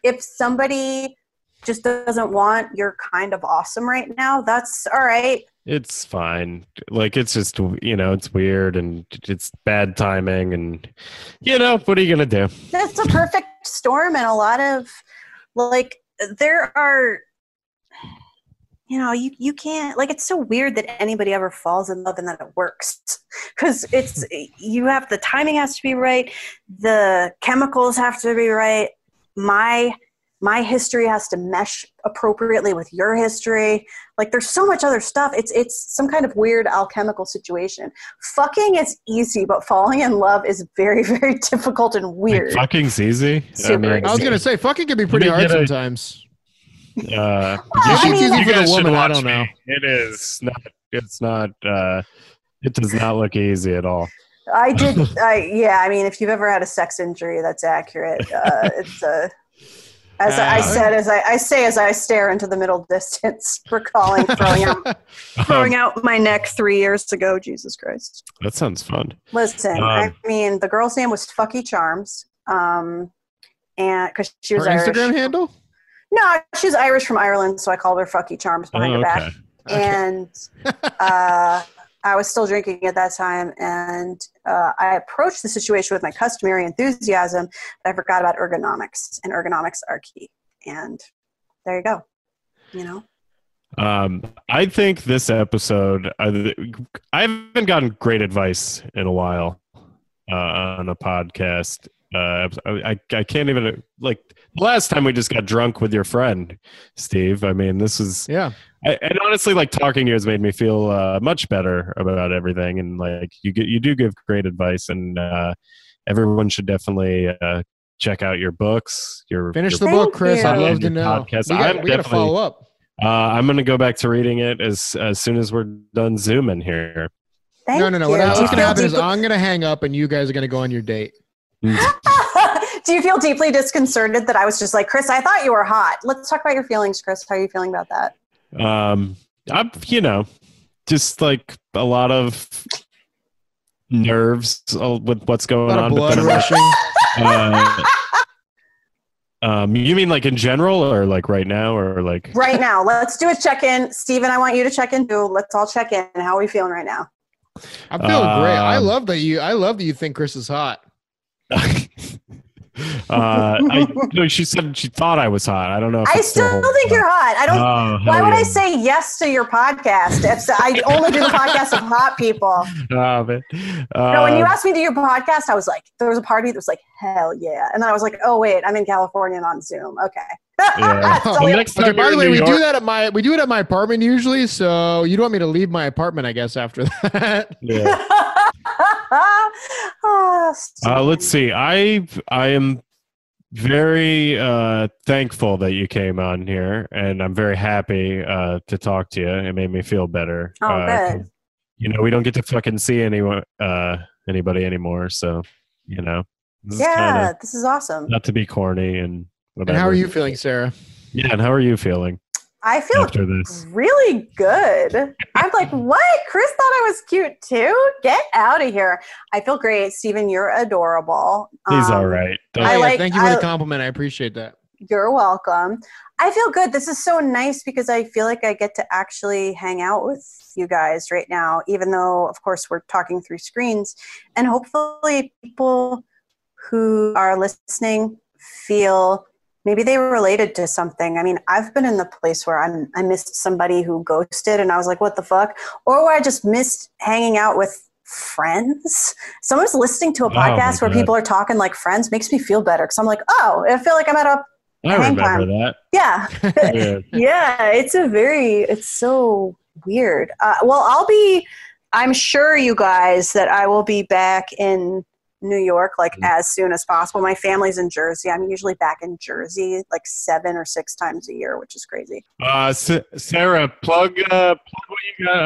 if somebody just doesn't want your kind of awesome right now, that's all right. It's fine. Like it's just you know it's weird and it's bad timing and you know what are you gonna do? It's a perfect storm, and a lot of like there are. You know, you, you can't like it's so weird that anybody ever falls in love and that it works [laughs] because it's [laughs] you have the timing has to be right, the chemicals have to be right. My my history has to mesh appropriately with your history. Like there's so much other stuff. It's it's some kind of weird alchemical situation. Fucking is easy, but falling in love is very [laughs] very difficult and weird. Like, fucking's easy. Super I was gonna say fucking can be pretty hard a- sometimes. Uh, [laughs] Well, you I mean- you Easy for the guys should woman, I watch don't know. me. It is not. It's not. Uh, it does not look easy at all. I did. [laughs] I yeah. I mean, if you've ever had a sex injury, that's accurate. Uh, it's a. As I Uh, said, as I, I say, as I stare into the middle [laughs] distance, recalling throwing out [laughs] throwing out my neck three years ago. Jesus Christ! that sounds fun. Listen, Um, I mean, the girl's name was Fucky Charms, um, and because she Her was Irish. Instagram handle. No, she's Irish from Ireland, so I called her Fucky Charms behind Oh, her back. Okay. and uh, I was still drinking at that time, and uh, I approached the situation with my customary enthusiasm, but I forgot about ergonomics, and ergonomics are key. And there you go. You know, Um, I think this episode, uh, I haven't gotten great advice in a while uh, on a podcast. Uh, I, I can't even like last time we just got drunk with your friend Steve. I mean, this is Yeah. I, and honestly, like talking to you has made me feel uh, much better about everything. And like you get, you do give great advice, and uh, everyone should definitely uh, check out your books. Your Finish your the book, Chris. I'd love to know. podcast. We got, I'm we got to definitely- follow up. uh, I'm going to go back to reading it as as soon as we're done zooming here. thank no, no, no. you. What's gonna happen is I'm gonna hang up, and you guys are gonna go on your date. [laughs] Do you feel deeply disconcerted that I was just like, Chris? I thought you were hot. Let's talk about your feelings, Chris. How are you feeling about that? Um, I'm you know just like a lot of nerves uh, with what's going on. blood then I'm like, rushing. uh, [laughs] um, you mean like in general, or like right now, or like? [laughs] Right now, let's do a check-in. Steven, I want you to check in too. Let's all check in. How are we feeling right now? I'm feeling great. I Um, love that you. I love that you think Chris is hot. Uh, I, no, she said she thought I was hot. I don't know. If I still holds think you're hot. I don't. Oh, why would I say yes to your podcast? If I only do the podcast of hot people. [laughs] Oh, man. No, when you Um, asked me to do your podcast, I was like, there was a party that was like, hell yeah. And then I was like, oh, wait, I'm in California and on Zoom. Okay. Yeah. [laughs] So next Okay. time By the way, New we do that at my. We do it at my apartment usually. So you don't want me to leave my apartment, I guess. After [laughs] that. Yeah. oh, [laughs] Uh, let's see. I I am very uh, thankful that you came on here, and I'm very happy uh, to talk to you. It made me feel better. Oh, uh, You know, we don't get to fucking see anyone, uh, anybody anymore. So, you know, this is yeah, kinda, this is awesome. not to be corny and whatever. And how are you feeling, Sara? Yeah, and how are you feeling? I feel after this. really good. I'm like, [laughs] what? Chris thought I was cute too? Get out of here. I feel great. Steven, you're adorable. He's Um, all right. Don't- Oh, I yeah, like- thank you for I- the compliment. I appreciate that. You're welcome. I feel good. This is so nice because I feel like I get to actually hang out with you guys right now, even though, of course, we're talking through screens. And hopefully, people who are listening feel maybe they were related to something. I mean, I've been in the place where I'm, I missed somebody who ghosted and I was like, what the fuck? Or where I just missed hanging out with friends. Someone's listening to a Oh, podcast where God. people are talking like friends makes me feel better because I'm like, oh, I feel like I'm at a I hang remember time. that. yeah, [laughs] Yeah. [laughs] yeah. It's a very, it's so weird. Uh, well, I'll be. I'm sure you guys that I will be back in New York like Mm-hmm. as soon as possible. My family's in Jersey. I'm usually back in Jersey like seven or six times a year, which is crazy. Uh, S- Sara, plug uh, plug what you got,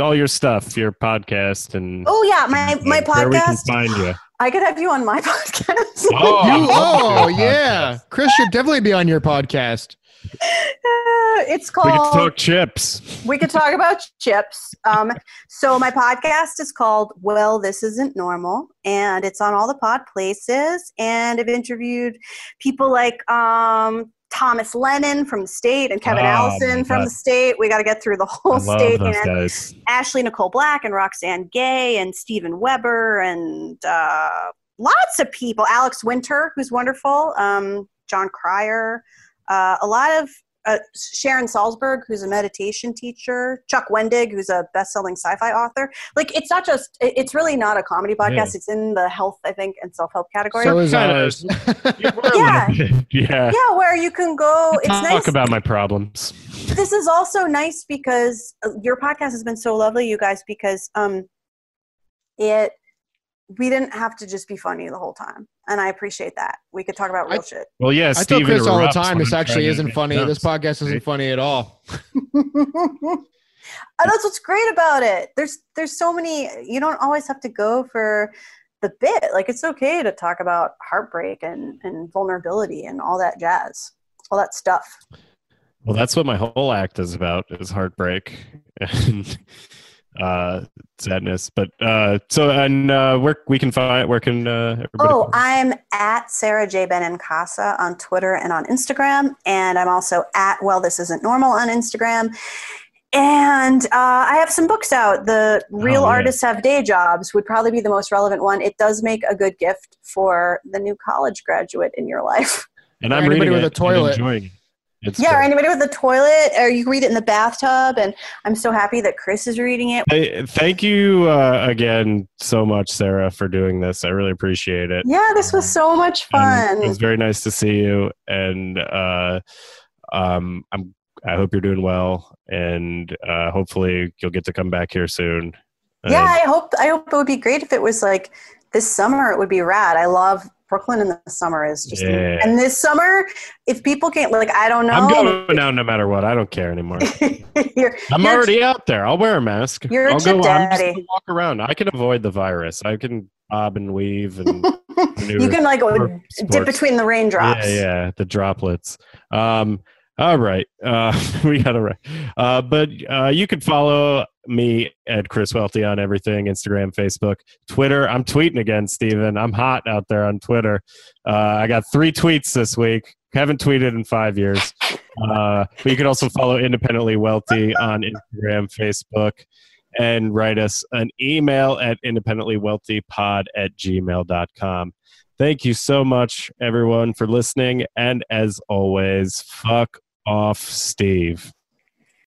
uh, all your stuff, your podcast, and Oh yeah, my my and where we can podcast. find you. I could have you on my [laughs] podcast. Oh, You, oh podcast. yeah, Chris should definitely be on your podcast. [laughs] it's We can called. talk chips. we could talk about chips. Um, so my podcast is called "Well, This Isn't Normal," and it's on all the pod places. And I've interviewed people like um, Thomas Lennon from the state and Kevin Oh, Allison from the state. We got to get through the [laughs] whole love state. those And guys. Ashley Nicole Black and Roxane Gay and Steven Weber and uh, lots of people. Alex Winter, who's wonderful. Um, Jon Cryer. Uh, a lot of uh, Sharon Salzberg, who's a meditation teacher. Chuck Wendig, who's a best-selling sci-fi author. Like it's not just. it- It's really not a comedy podcast. Yeah. It's in the health, I think, and self-help category. So is ours. [laughs] Yeah, Yeah. [laughs] yeah. yeah, where you can go. It's Talk nice. about my problems. this is also nice because uh, your podcast has been so lovely, you guys, because um, it we didn't have to just be funny the whole time, and I appreciate that. We could talk about real I- shit. Well, yeah, I tell Steven Chris all the time. This actually isn't make funny. This podcast isn't funny at all. [laughs] And that's what's great about it. There's there's so many. You don't always have to go for the bit. Like it's okay to talk about heartbreak and and vulnerability and all that jazz, all that stuff. Well, that's what my whole act is about: is heartbreak [laughs] and uh, sadness. But uh, so, and uh, where we can find where can uh, everybody? Oh, find- I'm at Sara J. Benincasa on Twitter and on Instagram. And I'm also at Well, This Isn't Normal on Instagram. And uh, I have some books out. The Real Oh, yeah. Artists Have Day Jobs would probably be the most relevant one. It does make a good gift for the new college graduate in your life. and or I'm anybody reading with it a and toilet. enjoying it. It's yeah, or anybody with a toilet, or you read it in the bathtub. And I'm so happy that Chris is reading it. Hey, thank you uh, again so much, Sara, for doing this. I really appreciate it. Yeah, this was so much And it was very nice to see you, and uh, um, I'm. I hope you're doing well, and uh, hopefully you'll get to come back here soon. Yeah, I hope I hope it would be great if it was like this summer. It would be rad. I love Brooklyn in the summer is just Yeah. and this summer if people can't like I don't know. I'm going out no matter what. I don't care anymore. [laughs] you're, I'm you're- already out there. I'll wear a mask. You're a I'll chip go. Daddy. walk around. I can avoid the virus. I can bob and weave and [laughs] you can like dip between the raindrops. Yeah, yeah, the droplets. Um, all right, uh, [laughs] we got to right. Uh, but uh, you can follow me at Chris Welty on everything: Instagram, Facebook, Twitter. I'm tweeting again, Steven. I'm hot out there on Twitter. Uh, I got three tweets this week. Haven't tweeted in five years. Uh, but you can also follow Independently Wealthy on Instagram, Facebook, and write us an email at independentlywealthypod at gmail.com. Thank you so much, everyone, for listening. And as always, fuck off, Steve.